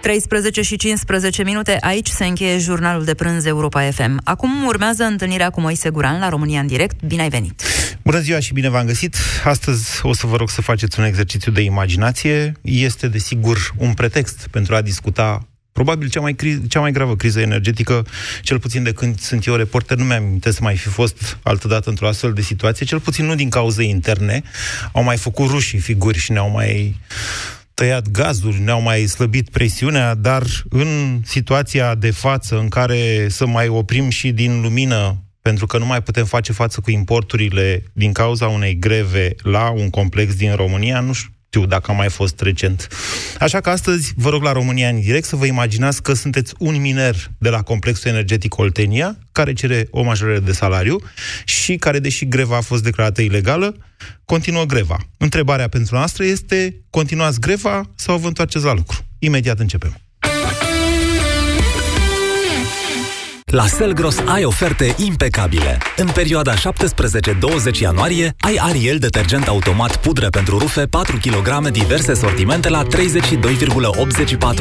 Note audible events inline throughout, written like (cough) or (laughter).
13 și 15 minute, aici se încheie jurnalul de prânz Europa FM. Acum urmează întâlnirea cu Moise Guran la România în direct. Bine ai venit! Bună ziua și bine v-am găsit! Astăzi o să vă rog să faceți un exercițiu de imaginație. Este, desigur, un pretext pentru a discuta probabil cea mai, cri- cea mai gravă criză energetică, cel puțin de când sunt eu reporter, nu mi-am să mai fi fost altădată într-o astfel de situație, cel puțin nu din cauze interne. Au mai făcut rușii figuri și ne-au mai tăiat gazul, ne-au mai slăbit presiunea, dar în situația de față în care să mai oprim și din lumină pentru că nu mai putem face față cu importurile din cauza unei greve la un complex din România, nu știu dacă a mai fost recent. Așa că astăzi vă rog la România în direct să vă imaginați că sunteți un miner de la complexul energetic Oltenia, care cere o majorare de salariu și care, deși greva a fost declarată ilegală, continuă greva. Întrebarea pentru noastră este, continuați greva sau vă întoarceți la lucru? Imediat începem. La Selgros ai oferte impecabile. În perioada 17-20 ianuarie ai Ariel detergent automat pudră pentru rufe 4 kg diverse sortimente la 32,84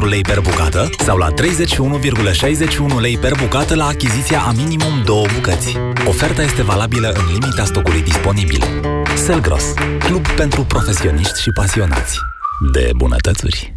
lei per bucată sau la 31,61 lei per bucată la achiziția a minimum 2 bucăți. Oferta este valabilă în limita stocului disponibil. Selgros, club pentru profesioniști și pasionați de bunătățuri.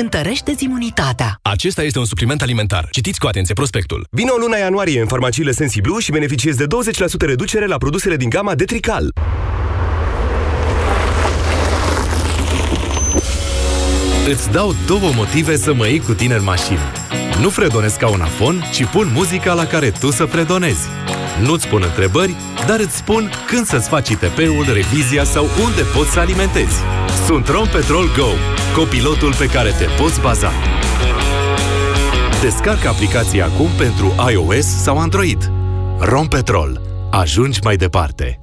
întărește-ți imunitatea. Acesta este un supliment alimentar. Citiți cu atenție prospectul. Vino luna ianuarie în farmaciile Sensiblu și beneficiezi de 20% reducere la produsele din gama Detrical. Îți dau două motive să mă iei cu tine în mașină. Nu fredonez ca un afon, ci pun muzica la care tu să fredonezi. Nu-ți pun întrebări, dar îți spun când să-ți faci ITP-ul, revizia sau unde poți să alimentezi. Sunt Rom Petrol Go, copilotul pe care te poți baza. Descarcă aplicația acum pentru iOS sau Android. Rom Petrol. Ajungi mai departe.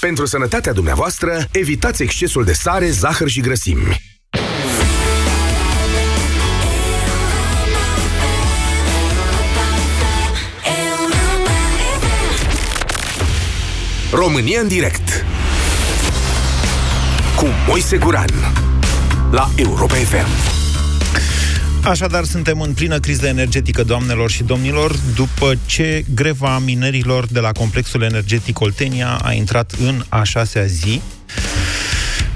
Pentru sănătatea dumneavoastră, evitați excesul de sare, zahăr și grăsimi. România în direct cu Moise Guran la Europa FM. Așadar, suntem în plină criză energetică, doamnelor și domnilor, după ce greva minerilor de la complexul energetic Oltenia a intrat în a șasea zi.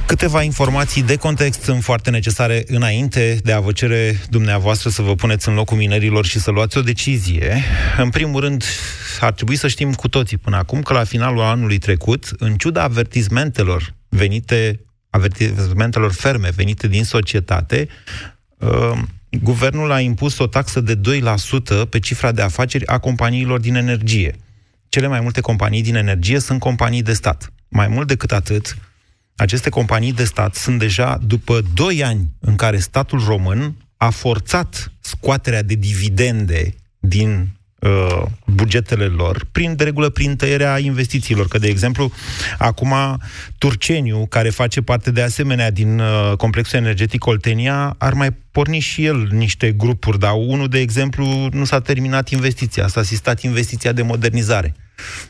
Câteva informații de context sunt foarte necesare înainte de a vă cere dumneavoastră să vă puneți în locul minerilor și să luați o decizie. În primul rând, ar trebui să știm cu toții până acum că la finalul anului trecut, în ciuda avertizmentelor venite, avertizmentelor ferme venite din societate, uh, guvernul a impus o taxă de 2% pe cifra de afaceri a companiilor din energie. Cele mai multe companii din energie sunt companii de stat. Mai mult decât atât, aceste companii de stat sunt deja după 2 ani în care statul român a forțat scoaterea de dividende din uh, bugetele lor, prin, de regulă, prin tăierea investițiilor. Că, de exemplu, acum Turceniu, care face parte de asemenea din uh, complexul energetic Oltenia, ar mai porni și el niște grupuri, dar unul, de exemplu, nu s-a terminat investiția, s-a asistat investiția de modernizare.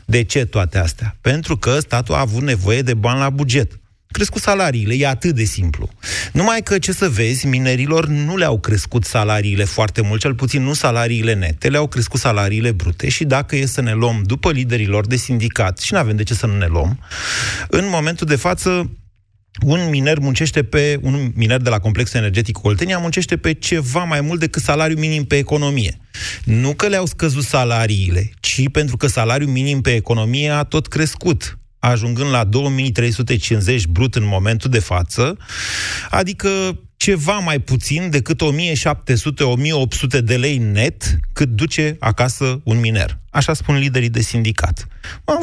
De ce toate astea? Pentru că statul a avut nevoie de bani la buget crescut salariile, e atât de simplu. Numai că, ce să vezi, minerilor nu le-au crescut salariile foarte mult, cel puțin nu salariile nete, le-au crescut salariile brute și dacă e să ne luăm după liderilor de sindicat, și nu avem de ce să nu ne luăm, în momentul de față, un miner muncește pe, un miner de la complexul energetic Oltenia muncește pe ceva mai mult decât salariul minim pe economie. Nu că le-au scăzut salariile, ci pentru că salariul minim pe economie a tot crescut ajungând la 2350 brut în momentul de față, adică ceva mai puțin decât 1700-1800 de lei net cât duce acasă un miner. Așa spun liderii de sindicat.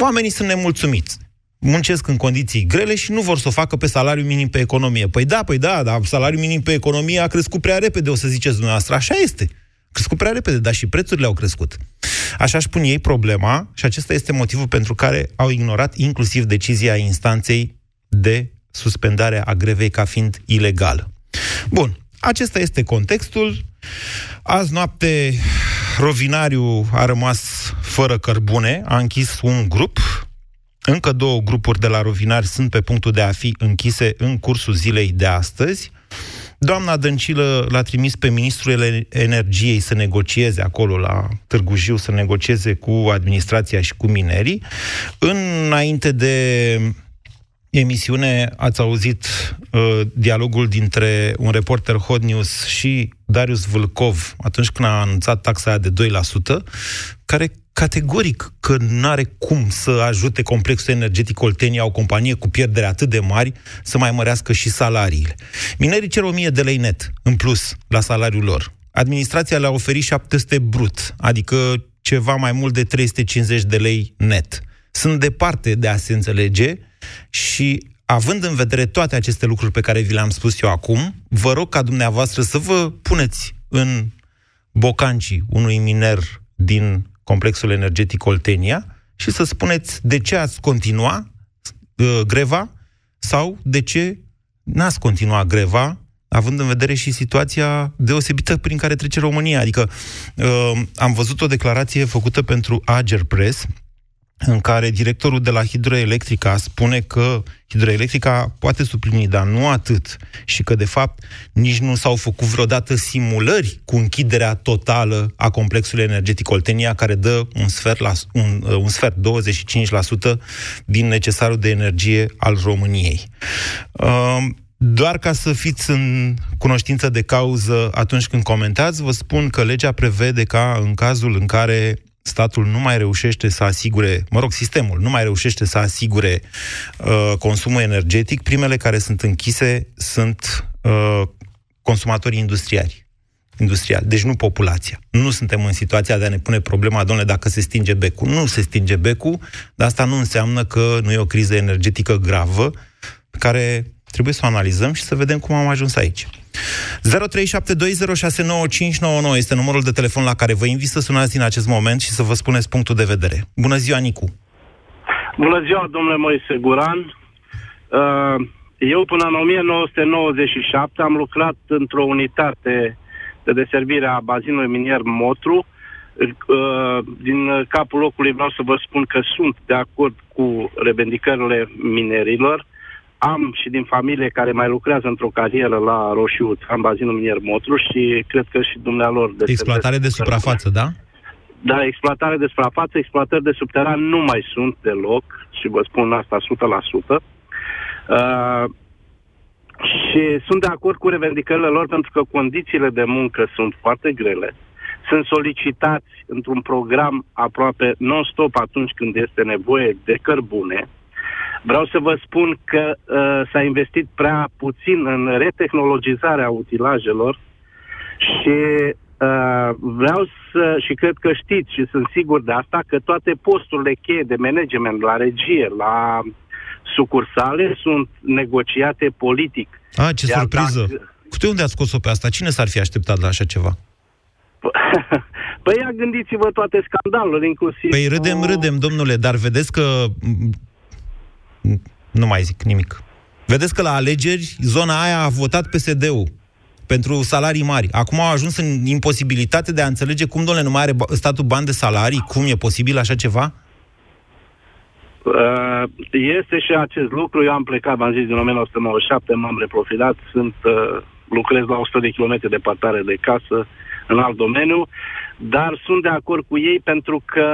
Oamenii sunt nemulțumiți muncesc în condiții grele și nu vor să o facă pe salariu minim pe economie. Păi da, păi da, dar salariul minim pe economie a crescut prea repede, o să ziceți dumneavoastră. Așa este. Crescut prea repede, dar și prețurile au crescut. Așa își pun ei problema și acesta este motivul pentru care au ignorat inclusiv decizia instanței de suspendare a grevei ca fiind ilegală. Bun, acesta este contextul. Azi noapte, Rovinariu a rămas fără cărbune, a închis un grup. Încă două grupuri de la Rovinari sunt pe punctul de a fi închise în cursul zilei de astăzi. Doamna Dăncilă l-a trimis pe ministrul energiei să negocieze acolo la Târgu Jiu, să negocieze cu administrația și cu minerii. Înainte de emisiune ați auzit uh, dialogul dintre un reporter Hot News și Darius Vâlcov atunci când a anunțat taxa aia de 2%, care categoric că nu are cum să ajute complexul energetic Oltenia, o companie cu pierdere atât de mari, să mai mărească și salariile. Minerii cer 1000 de lei net, în plus, la salariul lor. Administrația le-a oferit 700 brut, adică ceva mai mult de 350 de lei net. Sunt departe de a se înțelege și având în vedere toate aceste lucruri pe care vi le-am spus eu acum, vă rog ca dumneavoastră să vă puneți în bocancii unui miner din complexul energetic Oltenia și să spuneți de ce ați continua uh, greva sau de ce n-ați continua greva, având în vedere și situația deosebită prin care trece România. Adică uh, am văzut o declarație făcută pentru Ager Press, în care directorul de la Hidroelectrica spune că hidroelectrica poate suplini, dar nu atât, și că, de fapt, nici nu s-au făcut vreodată simulări cu închiderea totală a complexului energetic Oltenia, care dă un sfert, la, un, uh, un sfert 25% din necesarul de energie al României. Uh, doar ca să fiți în cunoștință de cauză atunci când comentați, vă spun că legea prevede ca în cazul în care statul nu mai reușește să asigure, mă rog, sistemul nu mai reușește să asigure uh, consumul energetic, primele care sunt închise sunt uh, consumatorii industriali. Industrial, deci nu populația. Nu suntem în situația de a ne pune problema, domnule, dacă se stinge becul. Nu se stinge becul, dar asta nu înseamnă că nu e o criză energetică gravă pe care trebuie să o analizăm și să vedem cum am ajuns aici. 0372069599 este numărul de telefon la care vă invit să sunați din acest moment și să vă spuneți punctul de vedere. Bună ziua, Nicu! Bună ziua, domnule Moise Guran! Uh, eu până în 1997 am lucrat într-o unitate de deservire a bazinului minier Motru. Uh, din capul locului vreau să vă spun că sunt de acord cu revendicările minerilor am și din familie care mai lucrează într-o carieră la Roșiut, am bazinul minier Motru și cred că și dumnealor... De exploatare de suprafață, da? Da, exploatare de suprafață, exploatări de subteran nu mai sunt deloc și vă spun asta 100%. Uh, și sunt de acord cu revendicările lor pentru că condițiile de muncă sunt foarte grele. Sunt solicitați într-un program aproape non-stop atunci când este nevoie de cărbune Vreau să vă spun că uh, s-a investit prea puțin în retehnologizarea utilajelor și uh, vreau să, și cred că știți și sunt sigur de asta, că toate posturile cheie de management la regie, la sucursale, sunt negociate politic. A, ce Iar surpriză! Dacă... De unde ați scos-o pe asta? Cine s-ar fi așteptat la așa ceva? (laughs) Păi ia gândiți-vă toate scandalurile, inclusiv... Păi râdem, râdem, domnule, dar vedeți că nu mai zic nimic. Vedeți că la alegeri, zona aia a votat PSD-ul pentru salarii mari. Acum au ajuns în imposibilitate de a înțelege cum, domnule, nu mai are statul bani de salarii, cum e posibil așa ceva? Uh, este și acest lucru. Eu am plecat, v-am zis, din 1997, m-am reprofilat, sunt, uh, lucrez la 100 de kilometri departare de casă, în alt domeniu, dar sunt de acord cu ei pentru că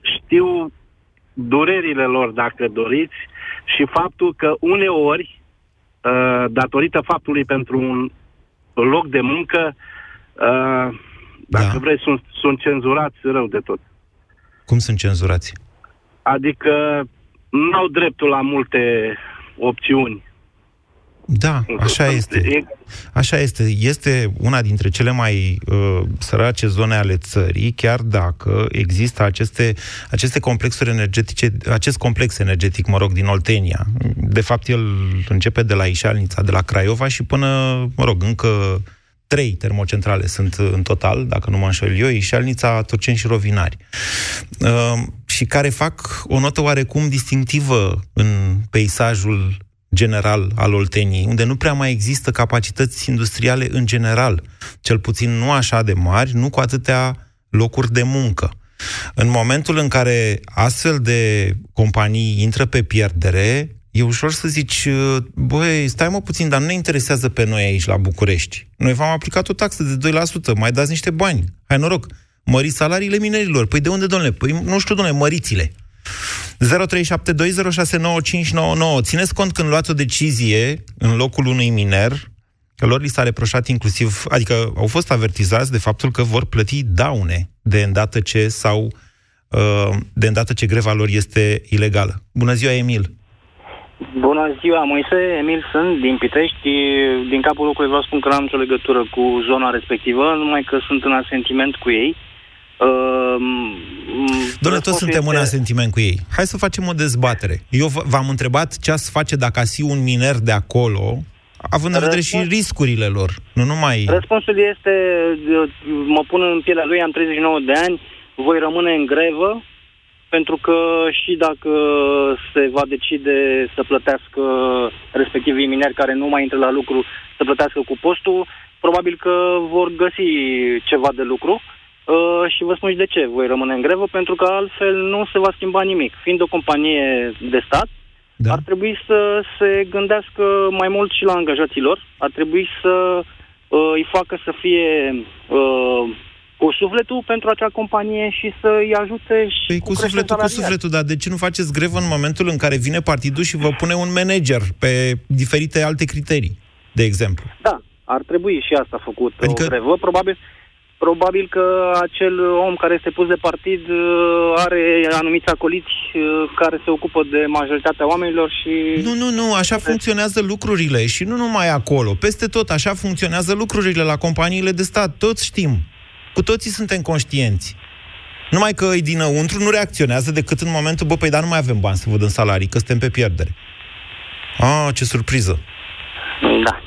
știu durerile lor, dacă doriți, și faptul că uneori, uh, datorită faptului pentru un loc de muncă, uh, dacă da. vreți, sunt, sunt cenzurați rău de tot. Cum sunt cenzurați? Adică nu au dreptul la multe opțiuni. Da, așa este. Așa este. Este una dintre cele mai uh, sărace zone ale țării, chiar dacă există aceste, aceste complexuri energetice, acest complex energetic, mă rog, din Oltenia. De fapt, el începe de la Ișalnița, de la Craiova și până, mă rog, încă trei termocentrale sunt în total, dacă nu mă înșel eu, Ișalnița, Turceni și Rovinari, uh, și care fac o notă oarecum distinctivă în peisajul general al Olteniei, unde nu prea mai există capacități industriale în general, cel puțin nu așa de mari, nu cu atâtea locuri de muncă. În momentul în care astfel de companii intră pe pierdere, e ușor să zici, băi, stai mă puțin, dar nu ne interesează pe noi aici la București. Noi v-am aplicat o taxă de 2%, mai dați niște bani. Hai noroc, măriți salariile minerilor. Păi de unde, domnule? Păi nu știu, domnule, măriți-le. 0372069599. Țineți cont când luați o decizie în locul unui miner, că lor li s-a reproșat inclusiv, adică au fost avertizați de faptul că vor plăti daune de îndată ce sau uh, de îndată ce greva lor este ilegală. Bună ziua, Emil! Bună ziua, Moise, Emil sunt din Pitești. Din capul locului vreau să spun că nu am nicio legătură cu zona respectivă, numai că sunt în asentiment cu ei. Uh, Doamne, toți suntem este... în asentiment cu ei. Hai să facem o dezbatere. Eu v-am întrebat ce ați face dacă ați fi un miner de acolo, având în vedere și riscurile lor, nu numai... Răspunsul este, mă pun în pielea lui, am 39 de ani, voi rămâne în grevă, pentru că și dacă se va decide să plătească respectivii mineri care nu mai intră la lucru, să plătească cu postul, probabil că vor găsi ceva de lucru. Uh, și vă spun și de ce voi rămâne în grevă, pentru că altfel nu se va schimba nimic. Fiind o companie de stat, da. ar trebui să se gândească mai mult și la angajaților, ar trebui să uh, îi facă să fie uh, cu sufletul pentru acea companie și să îi ajute și păi cu, cu sufletul, cu sufletul, dar de ce nu faceți grevă în momentul în care vine partidul și vă pune un manager pe diferite alte criterii, de exemplu? Da, ar trebui și asta făcut adică... o grevă. Probabil, Probabil că acel om care este pus de partid uh, are anumiți acoliți uh, care se ocupă de majoritatea oamenilor și... Nu, nu, nu, așa funcționează lucrurile și nu numai acolo. Peste tot așa funcționează lucrurile la companiile de stat. Toți știm. Cu toții suntem conștienți. Numai că ei dinăuntru nu reacționează decât în momentul, bă, păi dar nu mai avem bani să vă dăm salarii, că suntem pe pierdere. Ah, ce surpriză! Da.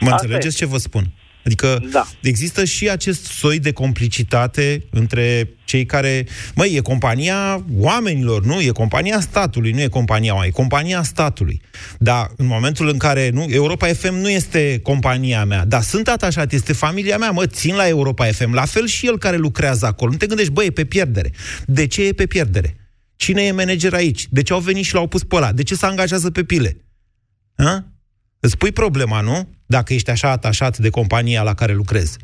Mă Asta înțelegeți e. ce vă spun? Adică da. există și acest soi de complicitate între cei care... Măi, e compania oamenilor, nu? E compania statului, nu e compania oamenilor, e compania statului. Dar în momentul în care... nu, Europa FM nu este compania mea, dar sunt atașat, este familia mea, mă, țin la Europa FM. La fel și el care lucrează acolo. Nu te gândești, băi, e pe pierdere. De ce e pe pierdere? Cine e manager aici? De ce au venit și l-au pus pe ăla? De ce se angajează pe pile? Ha? Îți pui problema, nu? Dacă ești așa atașat de compania la care lucrezi. 0372069599.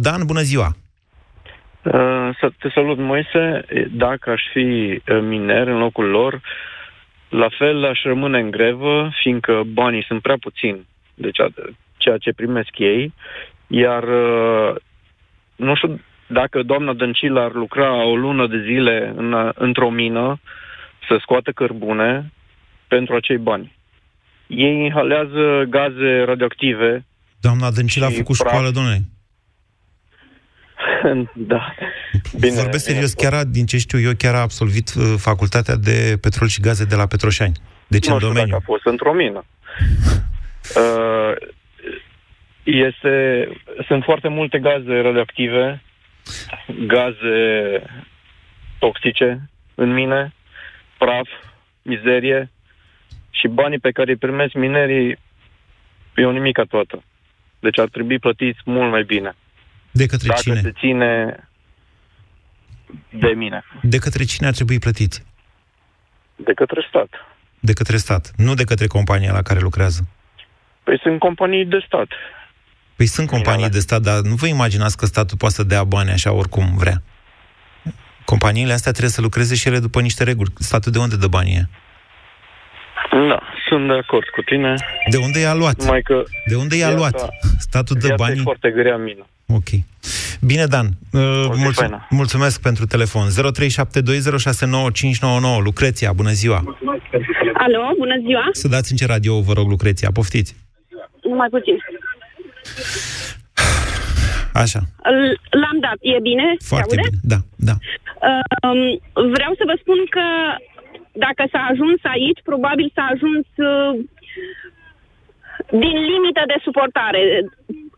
Dan, bună ziua! Uh, să te salut, Moise. Dacă aș fi uh, miner în locul lor, la fel aș rămâne în grevă, fiindcă banii sunt prea puțini de ceea ce primesc ei, iar uh, nu știu dacă doamna Dăncilă ar lucra o lună de zile în, într-o mină să scoată cărbune, pentru acei bani. Ei inhalează gaze radioactive. Doamna Dăncilă a făcut praf. școală, domnule. (laughs) da. Bine, Vorbesc serios, chiar din ce știu eu, chiar a absolvit uh, facultatea de petrol și gaze de la Petroșani. Deci nu în domeniu. Dacă a fost într-o mină. uh, este, sunt foarte multe gaze radioactive, gaze toxice în mine, praf, mizerie, și banii pe care îi primesc minerii e o nimica toată. Deci ar trebui plătiți mult mai bine. De către Dacă cine? se ține de mine. De către cine ar trebui plătiți? De către stat. De către stat, nu de către compania la care lucrează. Păi sunt companii de stat. Păi sunt companii de stat, dar nu vă imaginați că statul poate să dea bani așa oricum vrea. Companiile astea trebuie să lucreze și ele după niște reguli. Statul de unde dă banii? Da, sunt de acord cu tine. De unde i-a luat? Mai că de unde i-a luat? Statul de bani? e foarte grea mină. Ok. Bine, Dan. Uh, mulțum- mulțumesc pentru telefon. 0372069599. Lucreția, bună ziua. Alo, bună ziua. Să dați în ce radio, vă rog, Lucreția. Poftiți. Numai puțin. Așa. L-am dat. E bine? Foarte bine. Da, da. Uh, vreau să vă spun că dacă s-a ajuns aici, probabil s-a ajuns uh, din limită de suportare.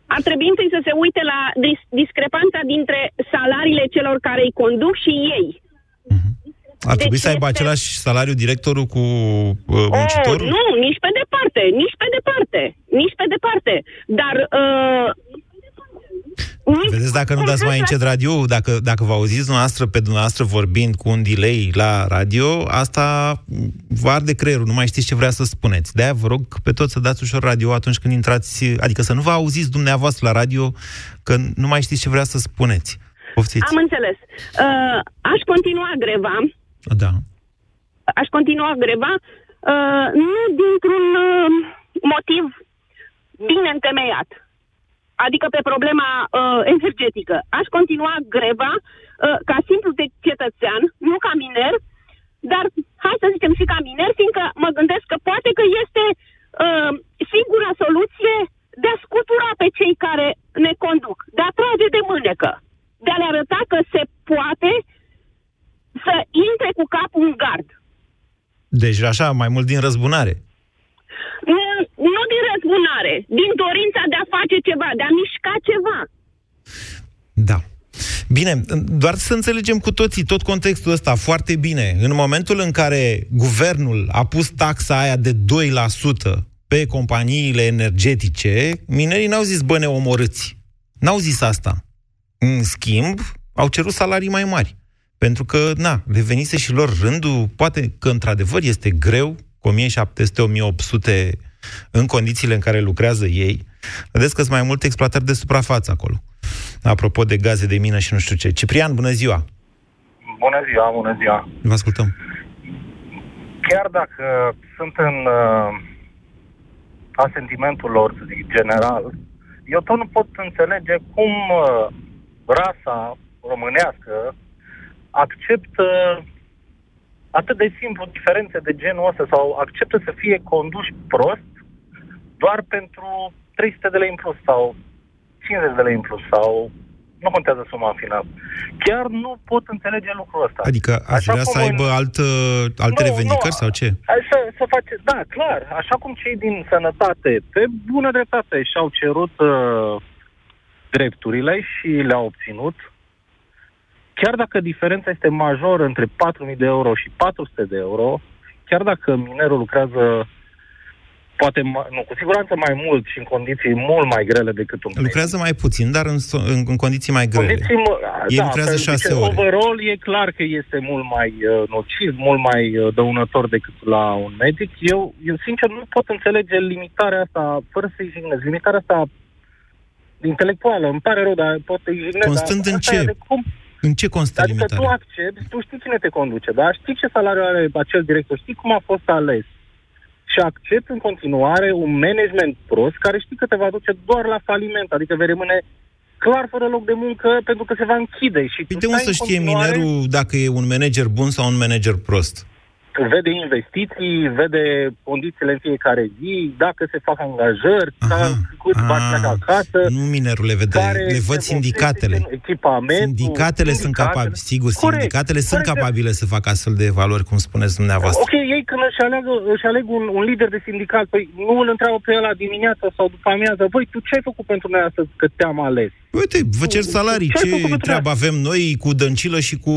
Ar trebui întâi să se uite la dis- discrepanța dintre salariile celor care îi conduc și ei. Ar trebui Deci să aibă este- același salariu directorul cu uh, muncitorul? Oh, nu, nici pe departe, nici pe departe, nici pe departe. Dar uh, nici Vedeți dacă nu cum dați să- mai încet radio, dacă, dacă vă auziți dumneavoastră pe dumneavoastră vorbind cu un delay la radio, asta vă arde creierul, nu mai știți ce vrea să spuneți. De-aia vă rog pe toți să dați ușor radio atunci când intrați, adică să nu vă auziți dumneavoastră la radio, că nu mai știți ce vrea să spuneți. Poftiți. Am înțeles. Uh, aș continua greva, Da. aș continua greva, uh, nu dintr-un uh, motiv bine întemeiat, adică pe problema uh, energetică. Aș continua greva uh, ca simplu de cetățean, nu ca miner, dar hai să zicem și ca miner, fiindcă mă gândesc că poate că este uh, singura soluție de a scutura pe cei care ne conduc, de a trage de mânecă, de a le arăta că se poate să intre cu capul în gard. Deci așa, mai mult din răzbunare. Nu, nu din răzbunare, din dorința de a face ceva, de a mișca ceva. Da. Bine, doar să înțelegem cu toții tot contextul ăsta foarte bine. În momentul în care guvernul a pus taxa aia de 2% pe companiile energetice, minerii n-au zis, bă, ne omorâți. N-au zis asta. În schimb, au cerut salarii mai mari. Pentru că, na, le venise și lor rândul, poate că într-adevăr este greu, cu 1700-1800 în condițiile în care lucrează ei. Vedeți că sunt mai multe exploatări de suprafață acolo. Apropo de gaze de mină și nu știu ce. Ciprian, bună ziua! Bună ziua, bună ziua. Vă ascultăm. Chiar dacă sunt în uh, asentimentul lor, să zic, general, eu tot nu pot înțelege cum uh, rasa românească acceptă atât de simplu diferențe de genul ăsta sau acceptă să fie conduși prost doar pentru 300 de lei în plus sau 50 de lei în plus sau nu contează suma în final. Chiar nu pot înțelege lucrul ăsta. Adică ați Așa vrea să cum aibă în- alt, alte Nu, revendicări nu. sau ce? Hai să, să face, da, clar. Așa cum cei din sănătate, pe bună dreptate, și-au cerut uh, drepturile și le-au obținut, chiar dacă diferența este majoră între 4.000 de euro și 400 de euro, chiar dacă minerul lucrează poate, mai, nu, cu siguranță mai mult și în condiții mult mai grele decât un Lucrează mai puțin, dar în, so- în, în condiții mai grele. Condiții, mă- Ei da, lucrează că șase zice, ore. Overall e clar că este mult mai uh, nociv, mult mai uh, dăunător decât la un medic. Eu, eu, sincer, nu pot înțelege limitarea asta, fără să-i jignesc, limitarea asta intelectuală. Îmi pare rău, dar pot să-i jignesc. Constând dar în asta e ce? de Cum? În ce constă Adică tu limitarea? accepti, tu știi cine te conduce, da? Știi ce salariu are acel director, știi cum a fost ales. Și accept în continuare un management prost care știi că te va duce doar la faliment, adică vei rămâne clar fără loc de muncă pentru că se va închide. Și Păi tu de unde stai să în știe continuare- minerul dacă e un manager bun sau un manager prost? Vede investiții, vede condițiile în fiecare zi, dacă se fac angajări, Aha. cât va Ah, pleaca acasă. Nu minerul le vede, care le văd se sindicatele. folosește în Echipamentul, Sindicatele sunt capabile, sigur, sindicatele sunt Corect. capabile să facă astfel de valori, cum spuneți dumneavoastră. Ok, ei când își aleg, își aleg un, un lider de sindicat, păi nu îl întreabă pe ăla dimineața sau după amiază, băi, tu ce ai făcut pentru noi astăzi că te-am ales? Uite, vă cer salarii. Ce ai făcut Ce pentru treabă avem noi cu dăncilă și cu,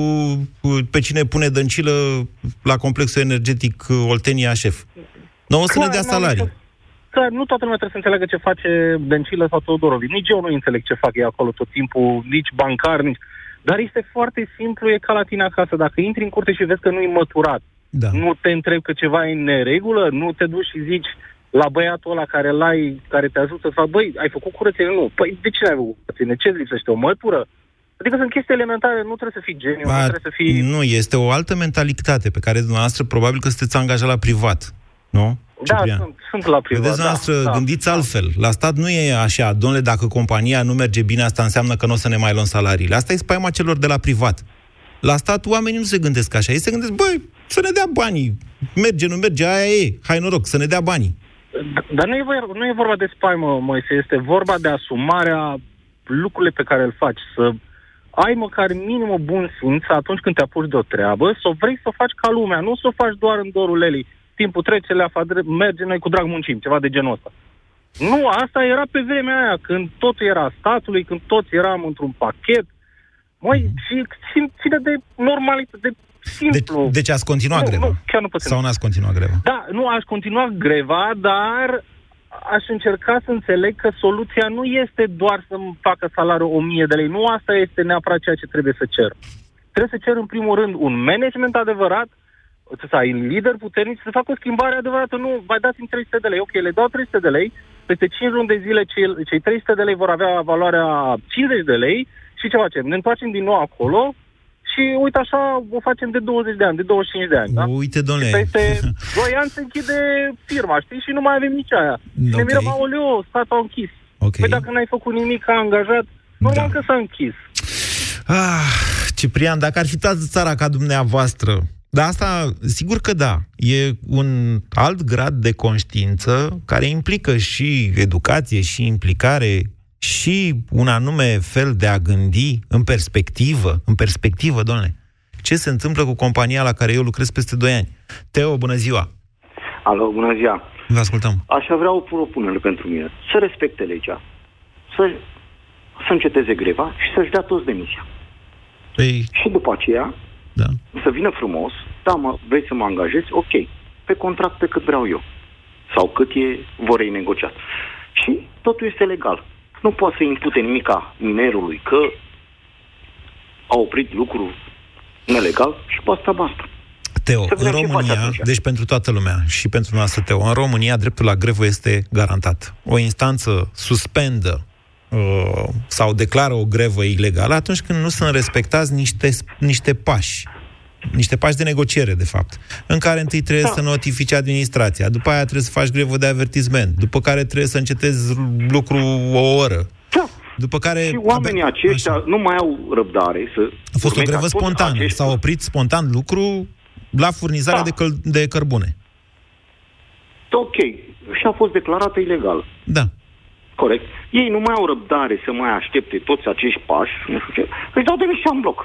cu pe cine pune dăncilă la complexul energetic uh, Oltenia șef? Nu o să ne Clar, dea n-am salarii. nicio- Clar, nu toată lumea trebuie să înțeleagă ce face Dăncilă sau Teodorovici. Nici eu nu înțeleg ce fac ei acolo tot timpul, nici bancar, nici... Dar este foarte simplu, e ca la tine acasă. Dacă intri în curte și vezi că nu-i măturat, Da. nu te întrebi că ceva e în neregulă, nu te duci și zici la băiatul ăla care l-ai, care te ajută să fac, băi, ai făcut curățenie? Nu. Păi de ce n-ai făcut curățenie? Ce îți lipsește? O mătură? Adică sunt chestii elementare, nu trebuie să fii geniu, nu Ba, trebuie să fii... Nu, este o altă mentalitate pe care dumneavoastră probabil că sunteți angajat la privat. Nu? Da, Ciprian? sunt, sunt la privat. Vedeți, da, noastră, da. gândiți altfel. La stat nu e așa, domnule, dacă compania nu merge bine, asta înseamnă că nu o să ne mai luăm salariile. Asta e spaima celor de la privat. La stat oamenii nu se gândesc așa. Ei se gândesc, băi, să ne dea banii. Merge, nu merge, aia e. Hai noroc, să ne dea banii. Dar nu e, vor- nu e vorba de spaimă, Moise, este vorba de asumarea lucrurile pe care îl faci, să ai măcar minim o bun simț atunci când te apuci de o treabă, să o vrei să o faci ca lumea, nu să o faci doar în dorul Lelii. Timpul trece, leafa dre- merge, noi cu drag muncim, ceva de genul ăsta. Nu, asta era pe vremea aia, când totul era statului, când toți eram într-un pachet. Măi, Mhm. și țin- ține de normalitate, de simplu. Deci, deci ați continuat Nu, greva? nu, chiar nu putem. Sau n-ați continuat greva? Da, nu, aș continua greva, dar aș încerca să înțeleg că soluția nu este doar să-mi facă salariul 1000 de lei. Nu asta este neapărat ceea ce trebuie să cer. Trebuie să cer, în primul rând, un management adevărat, să ai lider puternic, să facă o schimbare adevărată. Nu, mai dați-mi 300 de lei. Ok, le dau 300 de lei, peste 5 luni de zile cei, cei 300 de lei vor avea valoarea 50 de lei și ce facem? Ne întoarcem din nou acolo și uite așa o facem de 20 de ani, de 25 de ani. Da? Uite, domnule, Peste (laughs) 2 ani se închide firma, știi? Și nu mai avem nici aia. Și ne Ok. mirăm, aoleo, statul a închis. ok. Păi dacă n-ai făcut nimic ca angajat, normal Da. că s-a închis. Ah, Ciprian, dacă ar fi toată țara ca dumneavoastră, dar asta, sigur că da, e un alt grad de conștiință care implică și educație, și implicare, și un anume fel de a gândi în perspectivă, în perspectivă, domnule. Ce se întâmplă cu compania la care eu lucrez peste 2 ani? Teo, bună ziua! Alo, bună ziua. Vă ascultăm. Aș avea o propunere pentru mine. Să respecte legea. Să, să înceteze greva și să-și dea toți demisia. Păi, Și după aceea, da. să vină frumos, da, mă, vreți să mă angajezi? Ok. Pe contract pe cât vreau eu. Sau cât e, vor ei negociat. Și totul este legal. Nu poate să impute nimica minerului că a oprit lucru nelegal și basta, basta. Teo, Să în vedem ce face România, atunci. deci pentru toată lumea și pentru noastră, Teo, în România dreptul la grevă este garantat. O instanță suspendă uh, sau declară o grevă ilegală atunci când nu sunt respectați niște, niște pași niște pași de negociere, de fapt, în care întâi trebuie Da. să notifici administrația, după aia trebuie să faci grevă de avertisment, după care trebuie să încetezi lucru o oră, Da. după care... Și oamenii aceștia Așa. nu mai au răbdare să... A fost o urmeze grevă toți spontană. acești- S-a oprit spontan lucru la furnizarea Da. de, căl- de cărbune. Ok. Și a fost declarată ilegal. Da. Corect. Ei nu mai au răbdare să mai aștepte toți acești pași, nu știu ce. Își dau demisia în bloc.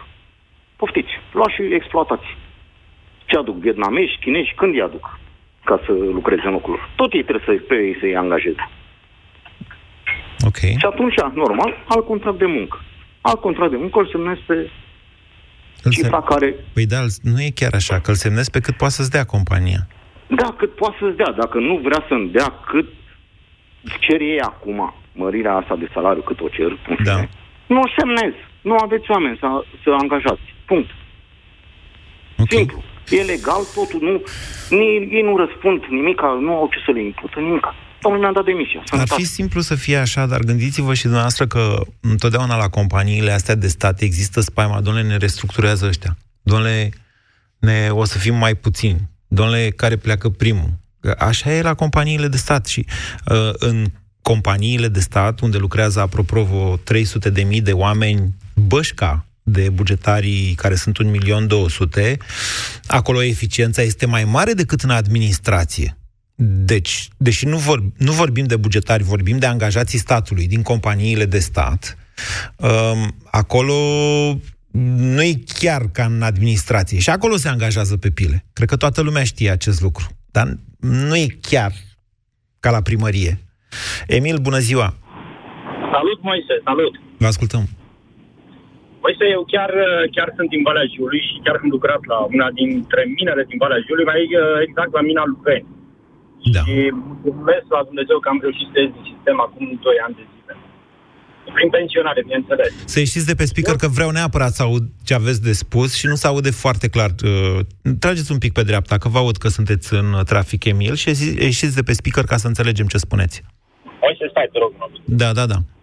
Poftiți, luați și exploatați. Ce aduc? Vietnamești, chinezi, când îi aduc? Ca să lucreze în locul lor. Tot ei trebuie să, pe ei să-i angajeze. Ok. Și atunci, normal, alt contract de muncă. Alt contract de muncă îl semnesc pe Îl cifra sem- care, Păi da, îl- nu e chiar așa, că îl semnezi pe cât poate să-ți dea compania. da, cât poate să-ți dea. Dacă nu vrea să-mi dea cât cer ei acum, mărirea asta de salariu cât o cer, în Da. fine, nu o semnez. Nu aveți oameni să, să angajați. Punct. Ok. Simplu. E legal totul, nu, ei, ei nu răspund nimic, nu au ce să le impută, nimic. Domnul mi-a dat demisia. Ar Sănătate. fi simplu să fie așa, dar gândiți-vă și dumneavoastră că întotdeauna la companiile astea de stat există spaima, domnule, ne restructurează ăștia. Domnule, ne, o să fim mai puțini. Domnule, care pleacă primul. Că Așa e la companiile de stat și uh, în companiile de stat, unde lucrează apropo vreo 300 de mii de oameni, bășca de bugetarii care sunt 1.200.000, acolo eficiența este mai mare decât în administrație. Deci, deși nu, vor, nu vorbim de bugetari, vorbim de angajații statului din companiile de stat, um, acolo nu e chiar ca în administrație. Și acolo se angajează pe pile. Cred că toată lumea știe acest lucru. Dar nu e chiar ca la primărie. Emil, bună ziua! Salut, Moise, salut! Vă ascultăm. Moise, eu chiar, chiar sunt din Valea Jiului și chiar am lucrat la una dintre minele din Valea Jiului, mai uh, exact la mina Lupeni. Da. Și mulțumesc la Dumnezeu că am reușit să ies din sistem acum 2 ani de zile. Prin pensionare, bineînțeles. Să ieșiți de pe speaker că vreau neapărat să aud ce aveți de spus și nu se aude foarte clar. Uh, Trageți un pic pe dreapta, că vă aud că sunteți în trafic, Emil, și ieși- ieșiți de pe speaker ca să înțelegem ce spuneți. Moise, stai, te rog, mă. Da, da, da. Uh,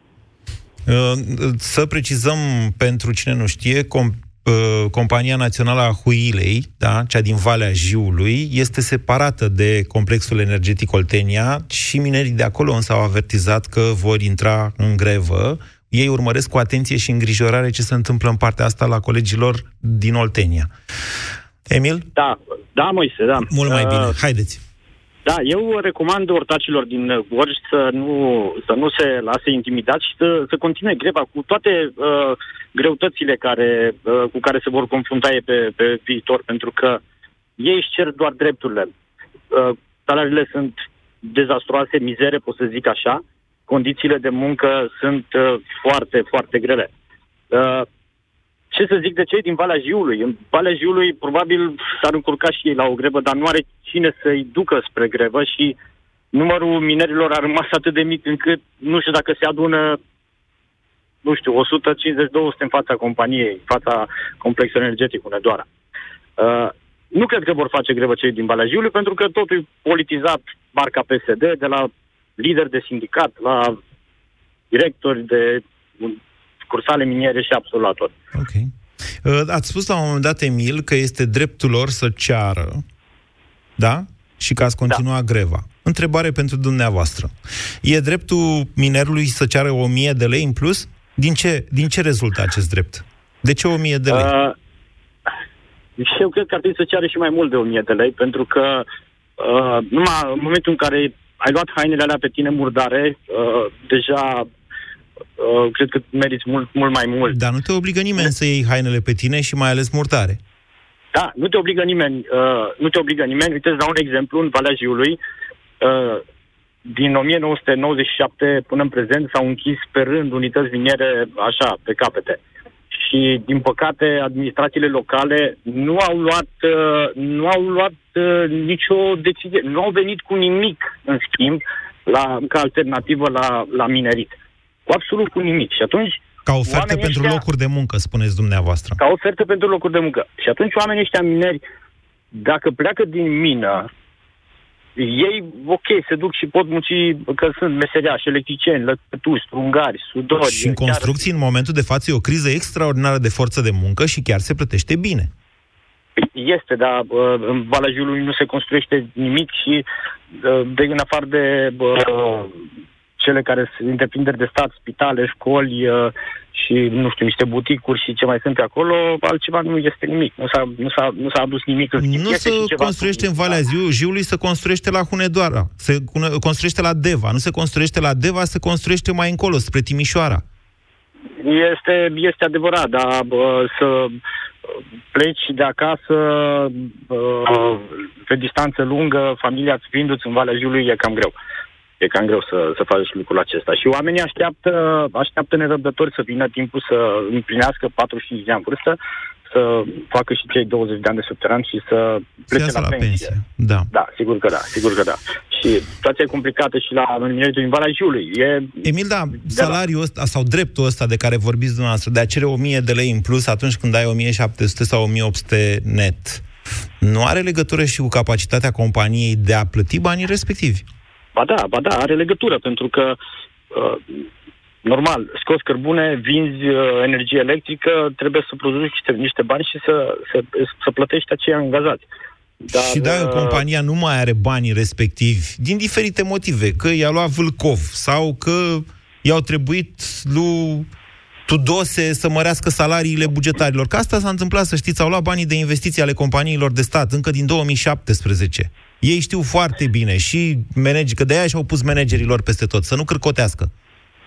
Să precizăm pentru cine nu știe, com- uh, Compania Națională a Huilei, da, cea din Valea Jiului, este separată de complexul energetic Oltenia și minerii de acolo însă au avertizat că vor intra în grevă. Ei urmăresc cu atenție și îngrijorare ce se întâmplă în partea asta la colegilor din Oltenia. Emil? Da, da, Moise, da. Mult mai Uh, bine. Haideți. Da, eu recomand ortacilor din uh, Gorj să nu, să nu se lase intimidați și să, să continue greva cu toate uh, greutățile care, uh, cu care se vor confrunta ei pe, pe viitor, pentru că ei își cer doar drepturile. Uh, salariile sunt dezastroase, mizere, pot să zic așa. Condițiile de muncă sunt uh, foarte, foarte grele. Uh, ce să zic de cei din Valea Jiului? În Valea Jiului probabil s-ar încurca și ei la o grevă, dar nu are cine să-i ducă spre grevă și numărul minerilor a rămas atât de mic încât nu știu dacă se adună nu știu, 150-200 în fața companiei, în fața complexului energetic Unedoara. Uh, nu cred că vor face grevă cei din Valea Jiului, pentru că totul e politizat marca PSD, de la lider de sindicat, la directori de cursale miniere și absolvatori. Ok. Uh, ați spus la un moment dat, Emil, că este dreptul lor să ceară, da? Și că ați continua da. greva. Întrebare pentru dumneavoastră. E dreptul minerului să ceară 1000 de lei în plus? Din ce, din ce rezultă acest drept? De ce 1000 de lei? Uh, și eu cred că ar trebui să ceară și mai mult de 1000 de lei, pentru că uh, numai în momentul în care ai luat hainele alea pe tine murdare, uh, deja uh, cred că meriți mult, mult mai mult. Dar nu te obligă nimeni să iei hainele pe tine și mai ales murdare. Da, nu te obligă nimeni. Uh, nu te obligă nimeni. Uite, îți dau un exemplu. În Valea Jiului, uh, din 1997 până în prezent s-au închis pe rând unități miniere așa, pe capete. Și, din păcate, administrațiile locale nu au luat, uh, nu au luat uh, nicio decizie, nu au venit cu nimic, în schimb, la, ca alternativă la, la minerit. Cu absolut cu nimic. Și atunci, ca ofertă pentru ăștia, locuri de muncă, spuneți dumneavoastră. Ca ofertă pentru locuri de muncă. Și atunci oamenii ăștia mineri, dacă pleacă din mină, ei, ok, se duc și pot munci, că sunt meseriași, electricieni, lăcătuși, strungari, sudori. Și în construcții, chiar... în momentul de față, e o criză extraordinară de forță de muncă și chiar se plătește bine. Este, dar uh, în Valea Jiului nu se construiește nimic și uh, de în afară de uh, cele care sunt întreprinderi de stat, spitale, școli și, nu știu, niște buticuri și ce mai sunt acolo, altceva nu este nimic. Nu s-a, nu s-a, nu s-a adus nimic. În nu se construiește în Valea Ziu, Jiului, se construiește la Hunedoara, se construiește la Deva, nu se construiește la Deva, se construiește mai încolo, spre Timișoara. Este, este adevărat, dar bă, să pleci de acasă bă, pe distanță lungă, familia fiindu-ți în Valea Jiului, e cam greu e cam greu să, să faci lucrul acesta. Și oamenii așteaptă, așteaptă nerăbdători să vină timpul să împlinească 45 de ani vârstă, să facă și cei 20 de ani de subteran și să plece la, la pensie. pensie. Da. da, sigur că da, sigur că da. Și situația e complicată și la minieritul din Valea Jiului. E... Emil, da, salariul ăsta sau dreptul ăsta de care vorbiți dumneavoastră, de a cere 1000 de lei în plus atunci când ai 1700 sau 1800 net, nu are legătură și cu capacitatea companiei de a plăti banii respectivi? Ba da, ba da, are legătură, pentru că uh, normal, scoți cărbune, vinzi uh, energie electrică, trebuie să produci niște, niște bani și să, să, să plătești acei angajați. Dar, și da, uh, compania nu mai are banii respectivi, din diferite motive, că i-a luat Vâlcov sau că i-au trebuit lui Tudose să mărească salariile bugetarilor. Că asta s-a întâmplat, să știți, au luat banii de investiții ale companiilor de stat încă din 2017. Ei știu foarte bine și manageri, că de aia și-au pus managerilor peste tot, să nu cârcotească.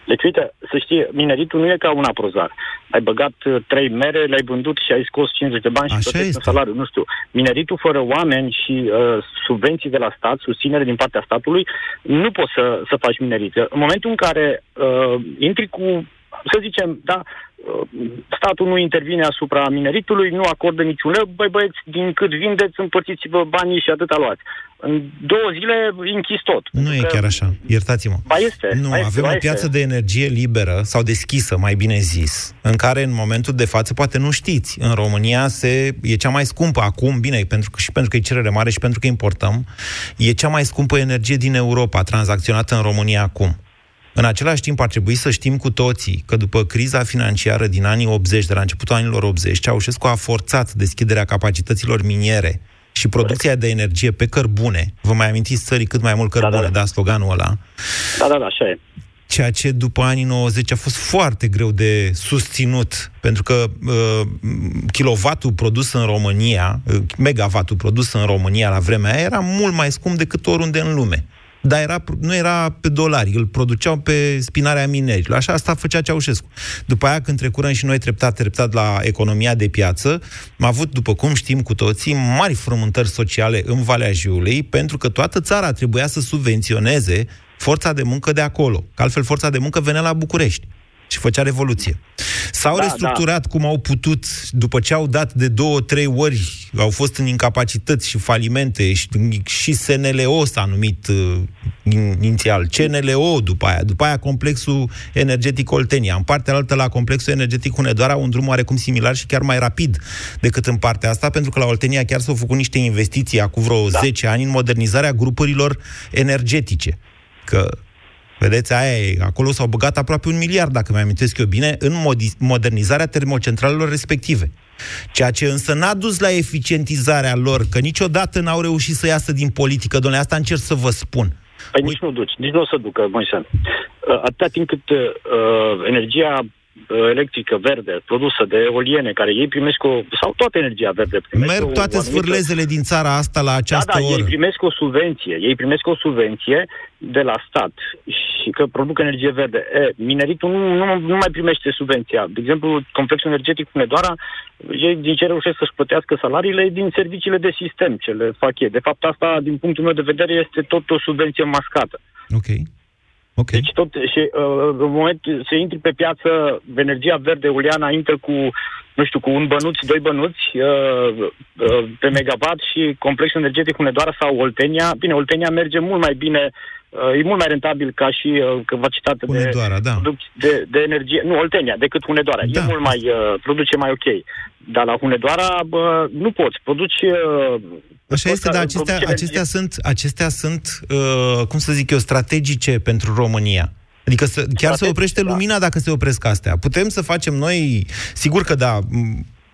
Deci, uite, să știi, mineritul nu e ca un aprozar. Ai băgat uh, trei mere, le-ai vândut și ai scos 50 de bani și plătești un salariu. Nu știu. Mineritul fără oameni și uh, subvenții de la stat, susținere din partea statului, nu poți să, să faci minerit. În momentul în care uh, intri cu să zicem, da, statul nu intervine asupra mineritului, nu acordă niciun leu, băi băieți, din cât vindeți, împărțiți-vă banii și atâta luați. În două zile închis tot. Nu e chiar așa, iertați-mă. Ba este. Nu, ba este, avem ba o piață este. de energie liberă, sau deschisă, mai bine zis, în care în momentul de față, poate nu știți, în România se, e cea mai scumpă acum, bine, pentru că, și pentru că e cerere mare și pentru că importăm, e cea mai scumpă energie din Europa tranzacționată în România acum. În același timp, ar trebui să știm cu toții că după criza financiară din anii 80, de la începutul anilor 80, Ceaușescu a forțat deschiderea capacităților miniere și producția de energie pe cărbune. Vă mai amintiți țării cât mai mult cărbune, da, da, da. da sloganul ăla? Da, da, da, așa e. Ceea ce după anii 90 a fost foarte greu de susținut, pentru că uh, kilovatul produs în România, uh, megavatul produs în România la vremea aia era mult mai scump decât oriunde în lume. Dar era, nu era pe dolari, îl produceau pe spinarea minerilor. Așa asta făcea Ceaușescu. După aia, când trecurăm și noi treptat, treptat la economia de piață, am avut, după cum știm cu toții, mari frământări sociale în Valea Jiului, pentru că toată țara trebuia să subvenționeze forța de muncă de acolo. Că altfel forța de muncă venea la București și făcea revoluție. S-au da, restructurat da. cum au putut, după ce au dat de două, trei ori, au fost în incapacități și falimente, și, și SNLO s-a numit uh, inițial, CNLO după aia, după aia complexul energetic Oltenia. În partea altă, la complexul energetic Hunedoara, un drum oarecum similar și chiar mai rapid decât în partea asta, pentru că la Oltenia chiar s-au făcut niște investiții acum vreo da. 10 ani în modernizarea grupurilor energetice. Că Vedeți, aia e, acolo s-au băgat aproape un miliard, dacă mi amintesc eu bine, în modernizarea termocentralelor respective. Ceea ce însă n-a dus la eficientizarea lor, că niciodată n-au reușit să iasă din politică, domnule, asta încerc să vă spun. Păi nici nu duci, nici nu o să ducă, Moise. Uh, atâta timp cât uh, energia Uh, electrică verde produsă de eoliene, care ei primesc o... sau toată energia verde. Merg o, toate o sfârlezele din țara asta la această da, da, oră. ei primesc o subvenție. Ei primesc o subvenție de la stat și că produc energie verde. E, mineritul nu, nu, nu mai primește subvenția. De exemplu, complexul energetic Hunedoara, ei din ce reușesc să-și plătească salariile din serviciile de sistem ce le fac ei. De fapt, asta, din punctul meu de vedere, este tot o subvenție mascată. Ok. Okay. Deci tot, și uh, în moment se intri pe piață, energia verde uliana intră cu, nu știu, cu un bănuț, doi bănuți uh, uh, pe megawatt și complexul energetic Hunedoara sau Oltenia. Bine, Oltenia merge mult mai bine uh, e mult mai rentabil ca și uh, capacitate Hunedoara, de, da. de, de energie. Nu, Oltenia, decât Hunedoara. Da. E mult mai, uh, produce mai ok. Dar la Hunedoara uh, nu poți. Produci uh, Așa este, dar acestea, acestea sunt, acestea sunt uh, cum să zic eu, strategice pentru România. Adică să, chiar se oprește da. lumina dacă se opresc astea. Putem să facem noi, sigur că da,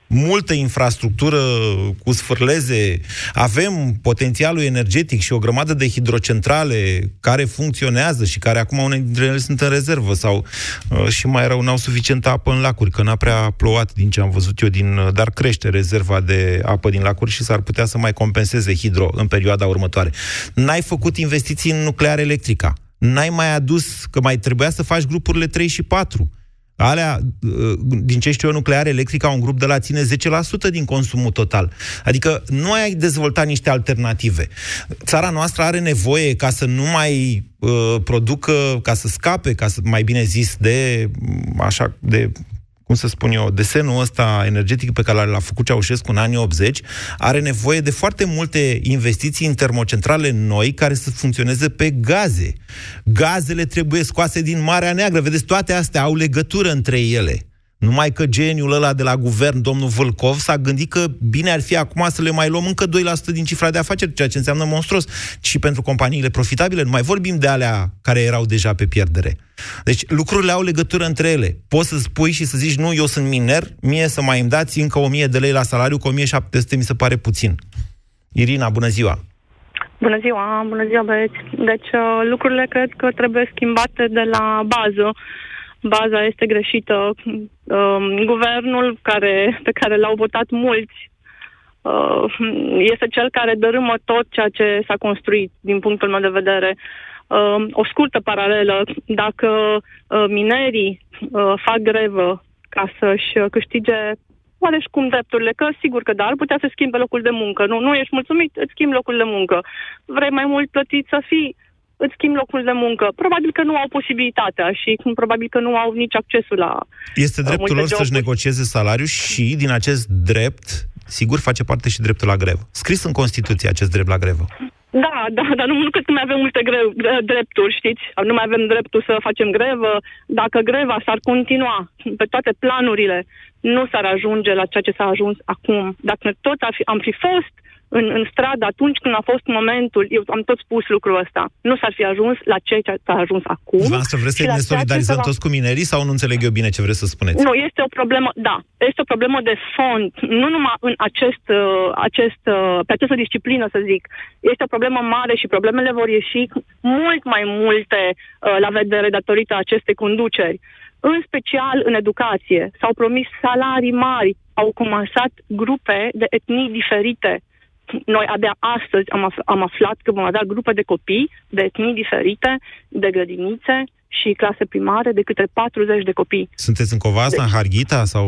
multă infrastructură cu sfârleze, avem potențialul energetic și o grămadă de hidrocentrale care funcționează și care acum unele dintre ele sunt în rezervă sau uh, și mai rău n-au suficientă apă în lacuri, că n-a prea plouat din ce am văzut eu, din, uh, dar crește rezerva de apă din lacuri și s-ar putea să mai compenseze hidro în perioada următoare. N-ai făcut investiții în nuclear electrica. N-ai mai adus, că mai trebuia să faci grupurile 3 și 4 Alea, uh, din ce știu eu, nuclear electric au un grup de la ține 10% din consumul total. Adică nu ai dezvoltat niște alternative. Țara noastră are nevoie ca să nu mai uh, producă, ca să scape, ca să mai bine zis, de așa, de cum să spun eu, desenul ăsta energetic pe care l-a făcut Ceaușescu în anii 80, are nevoie de foarte multe investiții în termocentrale noi care să funcționeze pe gaze. Gazele trebuie scoase din Marea Neagră. Vedeți, toate astea au legătură între ele. Numai că geniul ăla de la guvern, domnul Vâlcov, s-a gândit că bine ar fi acum să le mai luăm încă 2% din cifra de afaceri, ceea ce înseamnă monstruos. Și pentru companiile profitabile, nu mai vorbim de alea care erau deja pe pierdere. Deci lucrurile au legătură între ele. Poți să spui și să zici, nu, eu sunt miner, mie să mai îmi dați încă 1000 de lei la salariu, că 1700 mi se pare puțin. Irina, bună ziua! Bună ziua, bună ziua băieți. Deci uh, lucrurile cred că trebuie schimbate de la bază baza este greșită. Um, guvernul care, pe care l-au votat mulți uh, este cel care dărâmă tot ceea ce s-a construit, din punctul meu de vedere. Uh, o scurtă paralelă, dacă uh, minerii uh, fac grevă ca să-și câștige oareși cum drepturile, că sigur că da, ar putea să schimbe locul de muncă. Nu, nu ești mulțumit, îți schimbi locul de muncă. Vrei mai mult plătit să fii, îți schimbi locul de muncă. Probabil că nu au posibilitatea și probabil că nu au nici accesul la Este dreptul lor să-și negocieze salariul și din acest drept, sigur, face parte și dreptul la grevă. Scris în Constituție acest drept la grevă. Da, da, dar nu, nu cred că mai avem multe gre- drepturi, știți? Nu mai avem dreptul să facem grevă. Dacă greva s-ar continua pe toate planurile, nu s-ar ajunge la ceea ce s-a ajuns acum. Dacă tot ar fi, am fi fost în, în stradă atunci când a fost momentul, eu am tot spus lucrul ăsta, nu s-ar fi ajuns la ceea ce s-a ajuns acum. Dumneavoastră vreți să ne solidarizăm toți cu minerii sau nu înțeleg eu bine ce vreți să spuneți? Nu, este o problemă, da, este o problemă de fond, nu numai în acest, uh, acest, uh, pe această disciplină, să zic. Este o problemă mare și problemele vor ieși mult mai multe uh, la vedere datorită acestei conduceri în special în educație. S-au promis salarii mari, au comasat grupe de etnii diferite noi abia astăzi am, af- am aflat că vom avea grupe de copii de etnii diferite, de grădinițe și clase primare de câte 40 de copii. Sunteți în Covasna, Deci- în Harghita sau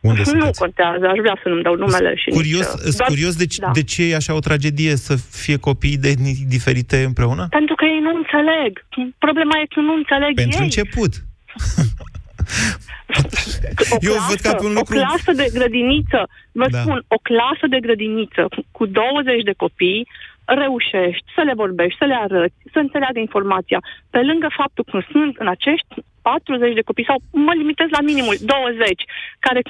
unde nu sunteți? contează, aș vrea să nu-mi dau numele și Curios, nici... sunt doar- curios de, ce- da. de ce e așa o tragedie să fie copii de etnii diferite împreună? Pentru că ei nu înțeleg. Problema e că nu înțeleg Pentru ei. început. (laughs) o Eu clasă, văd ca pe un lucru- O clasă de grădiniță, vă Da. spun, o clasă de grădiniță cu- cu 20 de copii reușești să le vorbești, să le arăți, să înțeleagă informația. Pe lângă faptul că sunt în acești 40 de copii, sau mă limitez la minimul 20, care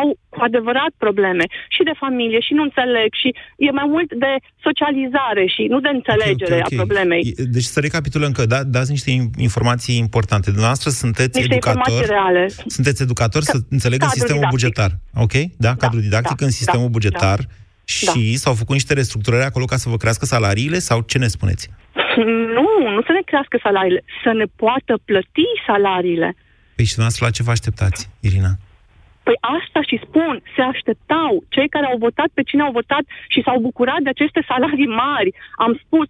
au cu adevărat probleme și de familie și nu înțeleg și e mai mult de socializare și nu de înțelegere Ok, ok. a problemei. E- Deci să recapitulăm că da, dați niște in- informații importante. Dumneavoastră sunteți Niște educator. informații reale. Sunteți educator, să înțeleg, în cadru sistemul didactic. bugetar. Ok? Da, cadru didactic da, în sistemul da, bugetar. Și Da. s-au făcut niște restructurări acolo ca să vă crească salariile sau ce ne spuneți? Nu, nu să ne crească salariile, să ne poată plăti salariile. Păi și dumneavoastră la ce vă așteptați, Irina? Păi asta și spun, se așteptau. Cei care au votat pe cine au votat și s-au bucurat de aceste salarii mari, am spus,